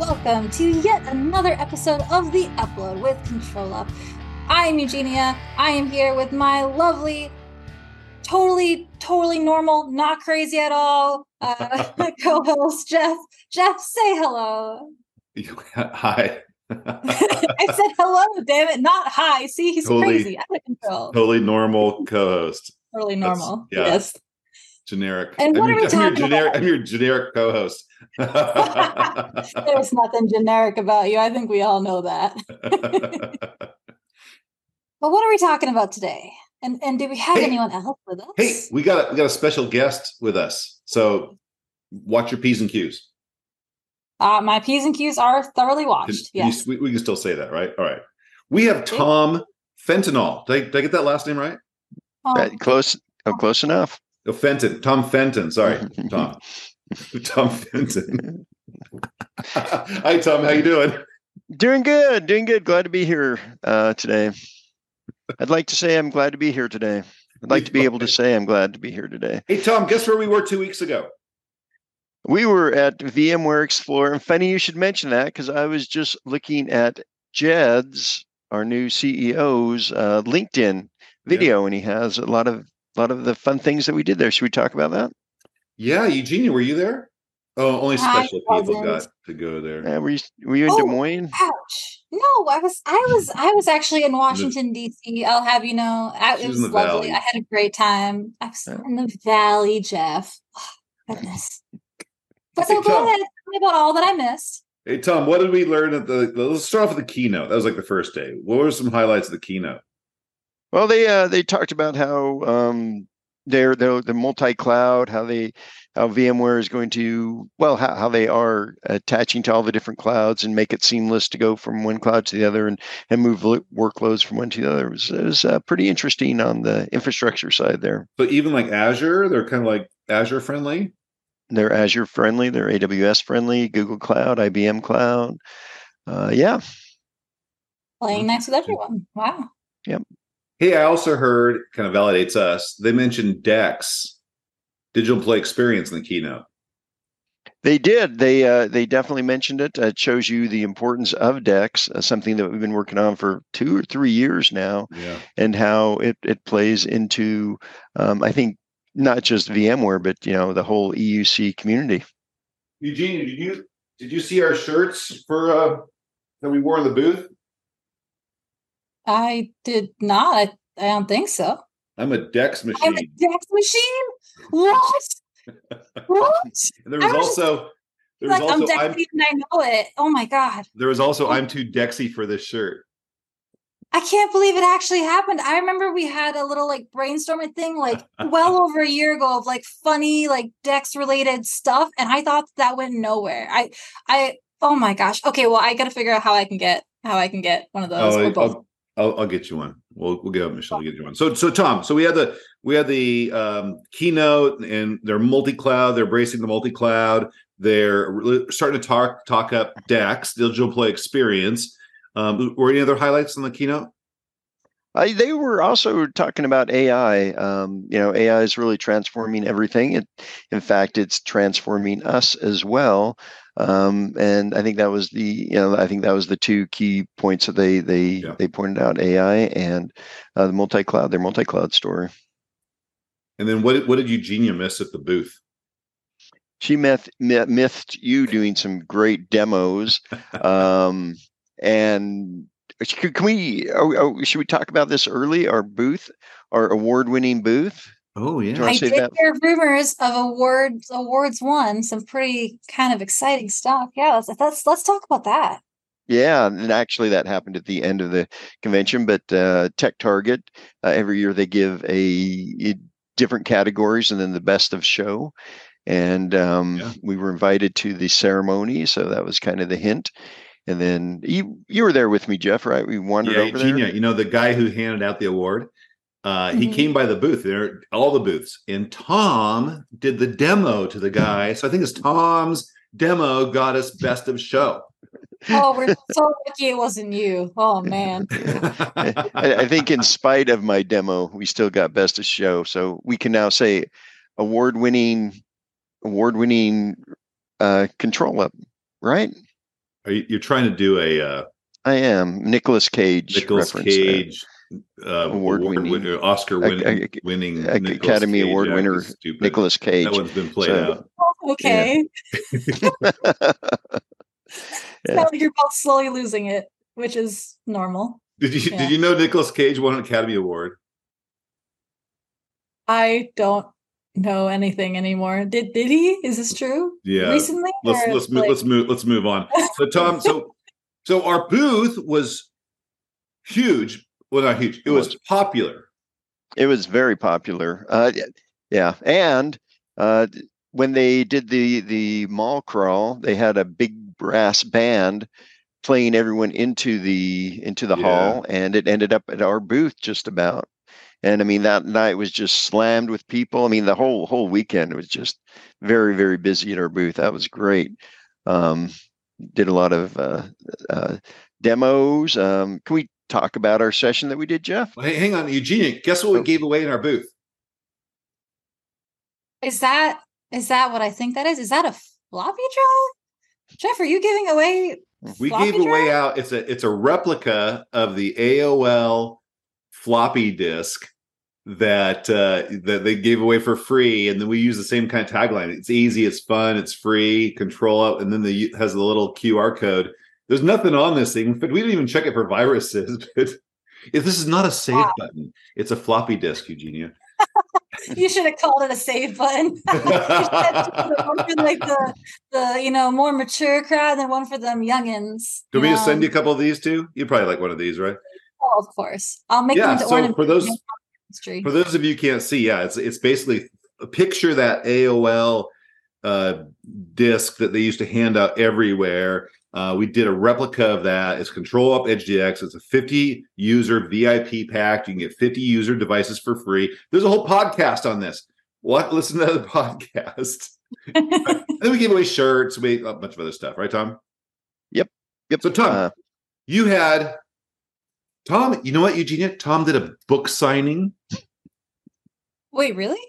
welcome to yet another episode of The Upload with ControlUp. I am Eugenia. I am here with my lovely, totally, totally normal, not crazy at all uh, co host, Jeff. Jeff, say hello. Hi. I said hello, damn it, not hi. See, he's Totally- crazy. Out of control. Totally normal co-host. Totally That's- normal. yeah. Yes. Generic. And I'm what your, are we I'm your talking generic. about? I'm your generic co-host. There's nothing generic about you. I think we all know that. But what are we talking about today? And and do we have Hey. anyone else with us? hey, we got a, we got a special guest with us. So watch your p's and q's. Uh, my P's and Q's are thoroughly Can- watched. can yes. we, we can still say that, right? All right. We have Tom Fentanyl. Did I, did I get that last name right? Oh, Right, close. Oh, close enough. Oh, Fenton. Tom Fenton. Sorry, Tom. Tom Fenton. Hi, Tom. How you doing? Doing good. Doing good. Glad to be here uh, today. I'd like to say I'm glad to be here today. I'd like to be able to say I'm glad to be here today. Hey, Tom. Guess where we were two weeks ago? We were at VMware Explorer, and funny you should mention that because I was just looking at Jed's, our new CEO's uh, LinkedIn video, and he has a lot of lot of the fun things that we did there. Should we talk about that? Yeah, Eugenia, were you there? Oh, only I special people wasn't. got to go there. Uh, were you were you in Oh. Des Moines? ouch! No, I was, I was, I was actually in Washington D.C. I'll have you know, I, it was was in the lovely. valley. I had a great time. I was Yeah. in the valley, Jeff. Oh, goodness. But Hey, so go Tom. ahead, tell me about all that I missed. Hey, Tom, what did we learn at the? Let's start off with the keynote. That was like the first day. What were some highlights of the keynote? Well, they uh, they talked about how um, they're they're the multi-cloud, how they how VMware is going to well how, how they are attaching to all the different clouds and make it seamless to go from one cloud to the other and and move workloads from one to the other. It was, it was uh, pretty interesting on the infrastructure side there. So even like Azure, they're kind of like Azure friendly. They're Azure friendly, they're AWS friendly, Google Cloud, IBM Cloud. Uh, yeah, Playing nice with everyone. Wow. Hey, I also heard kind of validates us. They mentioned Dex, digital employee experience in the keynote. They did. They uh, they definitely mentioned it. Uh, it shows you the importance of Dex, uh, something that we've been working on for two or three years now, Yeah. and how it, it plays into, um, I think, not just VMware, but you know the whole EUC community. Eugene, did you did you see our shirts for uh that we wore in the booth? I did not. I, I don't think so. I'm a Dex machine. I'm a. Dex machine? What? what? And there I was was just also there was like I'm also I'm, Dexy and I know it. Oh my god. there was also oh. I'm too Dexy for this shirt. I can't believe it actually happened. I remember we had a little like brainstorming thing like well over a year ago of like funny like Dex related stuff and I thought that went nowhere. I I oh my gosh. Okay, well I got to figure out how I can get how I can get one of those Oh, oh both. I'll, I'll, I'll get you one. We'll we'll get up, Michelle to get you one. So so Tom, so we had the we had the um, keynote and they're multi cloud. They're embracing the multi cloud. They're starting to talk talk up Dex digital employee experience. Um, were any other highlights on the keynote? I, they were also talking about AI. Um, you know, AI is really transforming everything. It, in fact, it's transforming us as well. Um, and I think that was the, you know, I think that was the two key points that they they Yeah. they pointed out: AI and uh, the multi-cloud, their multi-cloud story. And then what did- what did Eugenia miss at the booth? She myth, myth, mythed you doing some great demos. Um, and can can we, are, we- are, should we talk about this early? Our booth, our award-winning booth. Oh yeah. Do you I did that? hear rumors of awards awards won, some pretty kind of exciting stuff. Yeah, let's let's let's talk about that. Yeah, and actually that happened at the end of the convention. But uh, TechTarget uh, every year they give a, a different categories and then the best of show. And um, Yeah. we were invited to the ceremony, so that was kind of the hint. And then you you were there with me, Jeff, right? We wandered yeah, over Eugenia, there. you know the guy who handed out the award. Uh, He Mhm. came by the booth there, all the booths, and Tom did the demo to the guy. So I think it's Tom's demo got us best of show. Oh, we're so lucky it wasn't you. Oh man. I, I think in spite of my demo, we still got best of show. So we can now say award-winning, award-winning uh, ControlUp, right? Are you, you're trying to do a uh, I am Nicolas Cage. Nicolas reference there. Cage uh, Award award winning- winner, Oscar Ac- winning, ac- winning Nicolas Academy Cage Award act winner Nicolas Cage. That one's been played So- out. Okay. Yeah. Sounds like you're both slowly losing it, which is normal. Did you Yeah. did you know Nicolas Cage won an Academy Award? I don't know anything anymore. Did did he? Is this true? Yeah. Recently? let's let's move, let's move let's move on. So Tom, so so our booth was huge. Well, not huge. It was popular. It was very popular. Uh, yeah, and uh, when they did the the hall crawl, they had a big brass band playing everyone into the into the Yeah. hall, and it ended up at our booth just about. And I mean, that night was just slammed with people. I mean, the whole whole weekend was just very very busy at our booth. That was great. Um, did a lot of uh, uh, demos. Um, can we talk about our session that we did, Jeff? Hey, hang on, Eugenia. Guess what we Oh. gave away in our booth? Is that is that what I think that is? Is that a floppy drive? Jeff, are you giving away We floppy gave away out. It's a it's a replica of the AOL floppy disk that uh, that they gave away for free, and then we use the same kind of tagline. It's easy, it's fun, it's free. Control it, and then the has the little QR code. There's nothing on this thing, but we didn't even check it for viruses. But if this is not a save Wow. button, it's a floppy disk, Eugenia. You should have called it a save button. You should have done one for like the the you know more mature crowd, and then one for them youngins. Do want me send you a couple of these too? You probably like one of these, right? Oh, of course. I'll make Yeah, them into so for those- in. For those of you who can't see, yeah, it's it's basically a picture that AOL uh, disc that they used to hand out everywhere. Uh, we did a replica of that. It's ControlUp Edge DX. It's a 50 user VIP pack. You can get 50 user devices for free. There's a whole podcast on this. What? Listen to the podcast. and then we gave away shirts, we a bunch of other stuff, right, Tom? Yep. Yep. So, Tom, Uh, you had Tom. You know what, Eugenia? Tom did a book signing. Wait, really?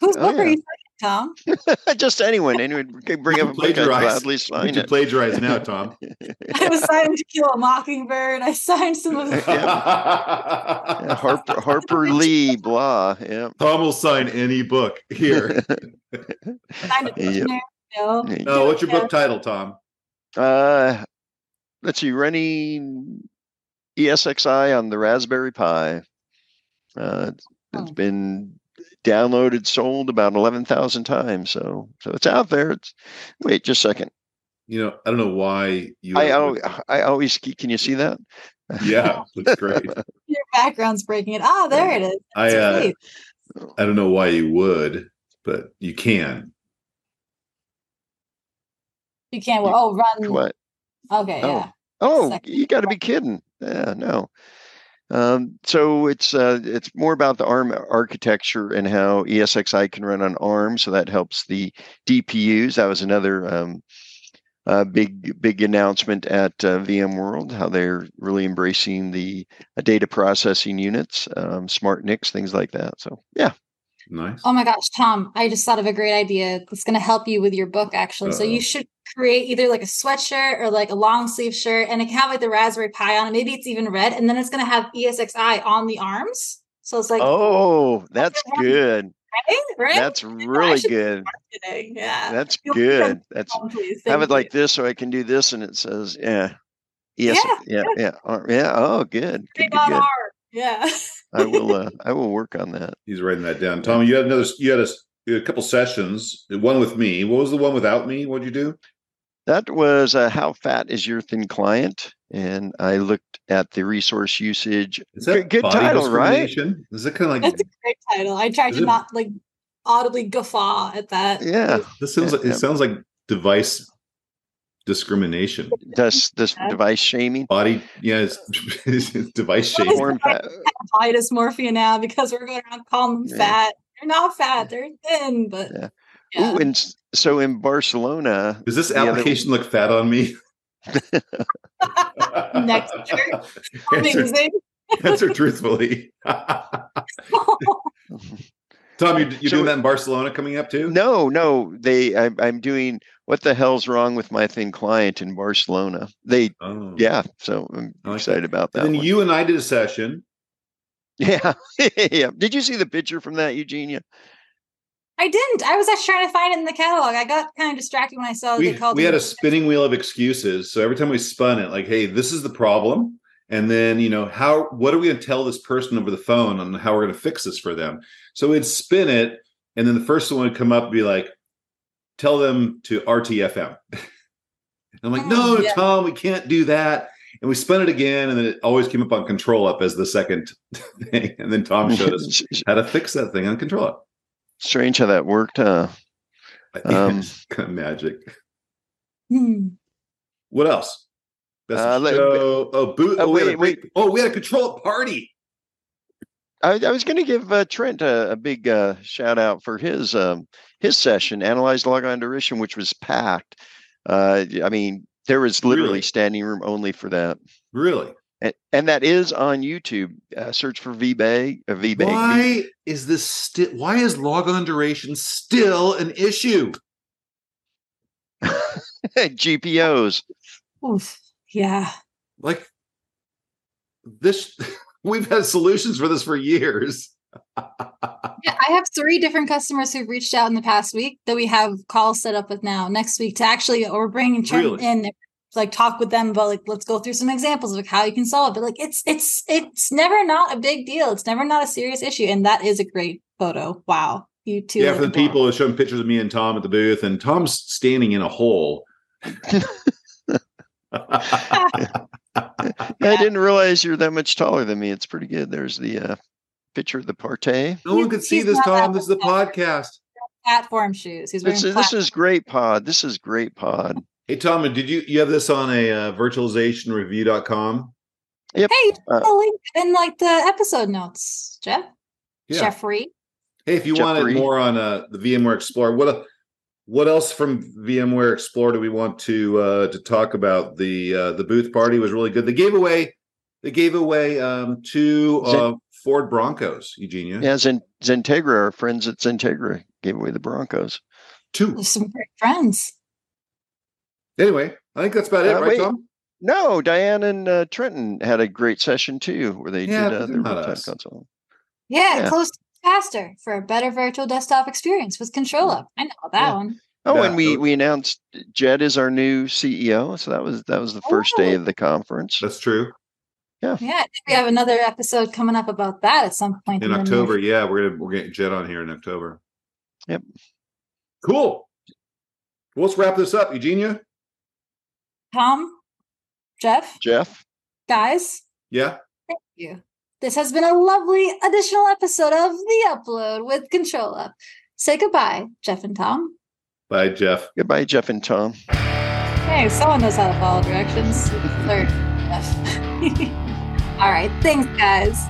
Whose Oh, book are yeah. you signing, Tom? just anyone, anyone can bring up a book. I'd Plagiarize. You can it. plagiarize now, Tom. I was signing To Kill a Mockingbird. I signed some of the Yeah, Harper, Harper Lee, blah. Yeah. Tom will sign any book here. signed a Yeah. dictionary, you know. Oh, what's your book title, Tom? Uh, let's see, running ESXi on the Raspberry Pi. Uh, it's- it's Oh. been downloaded, sold about eleven thousand times. So, so it's out there. It's wait, just a second. You know, I don't know why you. I, al- I always can you see that? yeah, looks great. Your background's breaking it. Ah, there it is. I uh. I don't know why you would, but you can. You can't. Oh, run. What? Okay, Oh. yeah. Oh, Second. you got to be kidding! Yeah, no. Um, so it's uh, it's more about the ARM architecture and how ESXi can run on ARM. So that helps the DPUs. That was another um, uh, big big announcement at uh, VMworld. How they're really embracing the uh, data processing units, um, smart NICs, things like that. So yeah, Nice. Oh my gosh, Tom, I just thought of a great idea that's going to help you with your book, actually. So Uh-oh. you should create either like a sweatshirt or like a long sleeve shirt, and it can have like the Raspberry Pi on it. Maybe it's even red, and then it's going to have ESXi on the arms. So it's like, oh, that's good. right? right? That's really good. Marketing, Yeah. That's You'll- good. That's please. have it like this so I can do this and it says, yeah. Yes, Yeah, yeah, yeah, yeah. Oh, oh good, good, good, on good. Yeah. I will, uh, I will work on that. He's writing that down. Tom, you had another. You had a, you had a couple sessions. One with me. What was the one without me? What'd you do? That was uh, how fat is your thin client, and I looked at the resource usage. Is that Good- good body title, right? discrimination? Is it kind of like That's a great title. I tried to it- not like audibly guffaw at that. Yeah, this sounds like it sounds like device discrimination. this this Yeah. device shaming, Body, yeah, it's, it's device What shape. is form fat. body dysmorphia now because we're going around calling them Yeah. fat. They're not fat, they're thin, but Yeah. yeah. Ooh, and so in Barcelona, Does this the other- application look fat on me? Next year. answer, answer truthfully. Tom, you you So- doing that in Barcelona coming up too? No, no, they. I, I'm doing. What the hell's wrong with my thin client in Barcelona? They, Oh. yeah. So I'm like excited about that. And then one. you and I did a session. yeah, yeah. Did you see the picture from that, Eugenia? I didn't. I was actually trying to find it in the catalog. I got kind of distracted when I saw we, they called we had a spinning wheel of excuses. So every time we spun it, like, hey, this is the problem. And then, you know, how what are we going to tell this person over the phone on how we're going to fix this for them? So we'd spin it, and then the first one would come up and be like, tell them to RTFM. and I'm like, no, Oh, yeah. Tom, we can't do that. And we spun it again, and then it always came up on ControlUp as the second thing. And then Tom showed us how to fix that thing on ControlUp. Strange how that worked. Uh, Um, kind of magic. Hmm. What else? Best Uh, of let- show. Oh, boot. Uh, Oh, we had a wait, oh, we had a control party. I, I was going to give uh, Trent a, a big uh, shout out for his um, his session, analyzed logon duration, which was packed. Uh, I mean, there was literally Really? standing room only for that, Really? and, and that is on YouTube. Uh, search for VBay. Uh, VBay. Why is this still? Why is logon duration still an issue? GPOs. Oof. Yeah. Like this, we've had solutions for this for years. Yeah, I have three different customers who've reached out in the past week that we have calls set up with now next week to actually, or we're bringing Trent Really? in, like talk with them about like let's go through some examples of like, how you can solve it. But like it's it's it's never not a big deal. It's never not a serious issue, and that is a great photo. Wow, you too yeah, for the people who showing pictures of me and Tom at the booth, and Tom's standing in a hole. I didn't realize you're that much taller than me. It's pretty good. There's the uh, picture of the partay. no one could see he's this, Tom. This is the podcast. platform shoes. He's wearing This is, this is great pod. This is great pod. Hey, Tom, did you you have this on a uh, virtualizationreview.com? Hey, uh, I'll link in like the episode notes, Jeff. Yeah. Jeffrey. Hey, if you Jeff wanted more on uh, the VMware Explorer, what what else from VMware Explore do we want to uh, to talk about? The uh, the booth party was really good. They gave away they gave away um, two uh, Ford Broncos, Eugenia. Yeah, Zen, Xentegra, our friends at Xentegra gave away the Broncos. Two. There's some great friends. Anyway, I think that's about it, Uh, right, wait. Tom? No, Diane and uh, Trentent had a great session too, where they Yeah, did but uh, they're their not real-time us. console. Yeah, Yeah. close faster for a better virtual desktop experience with Control mm. Up. I know that Yeah. one. Oh, Yeah, and we we announced Jed is our new CEO, so that was that was the first day Oh. of the conference. That's true. Yeah, I think we have another episode coming up about that at some point In the near October, yeah, we're gonna we're getting Jed on here in October. Yep. Cool. Well, let's wrap this up, Eugenia. Tom, Jeff, Jeff, guys, Yeah. thank you. This has been a lovely additional episode of The Upload with ControlUp. Say goodbye, Jeff and Tom. Bye, Jeff. goodbye, Jeff and Tom. Hey, someone knows how to follow directions. Third, Jeff. All right, thanks, guys.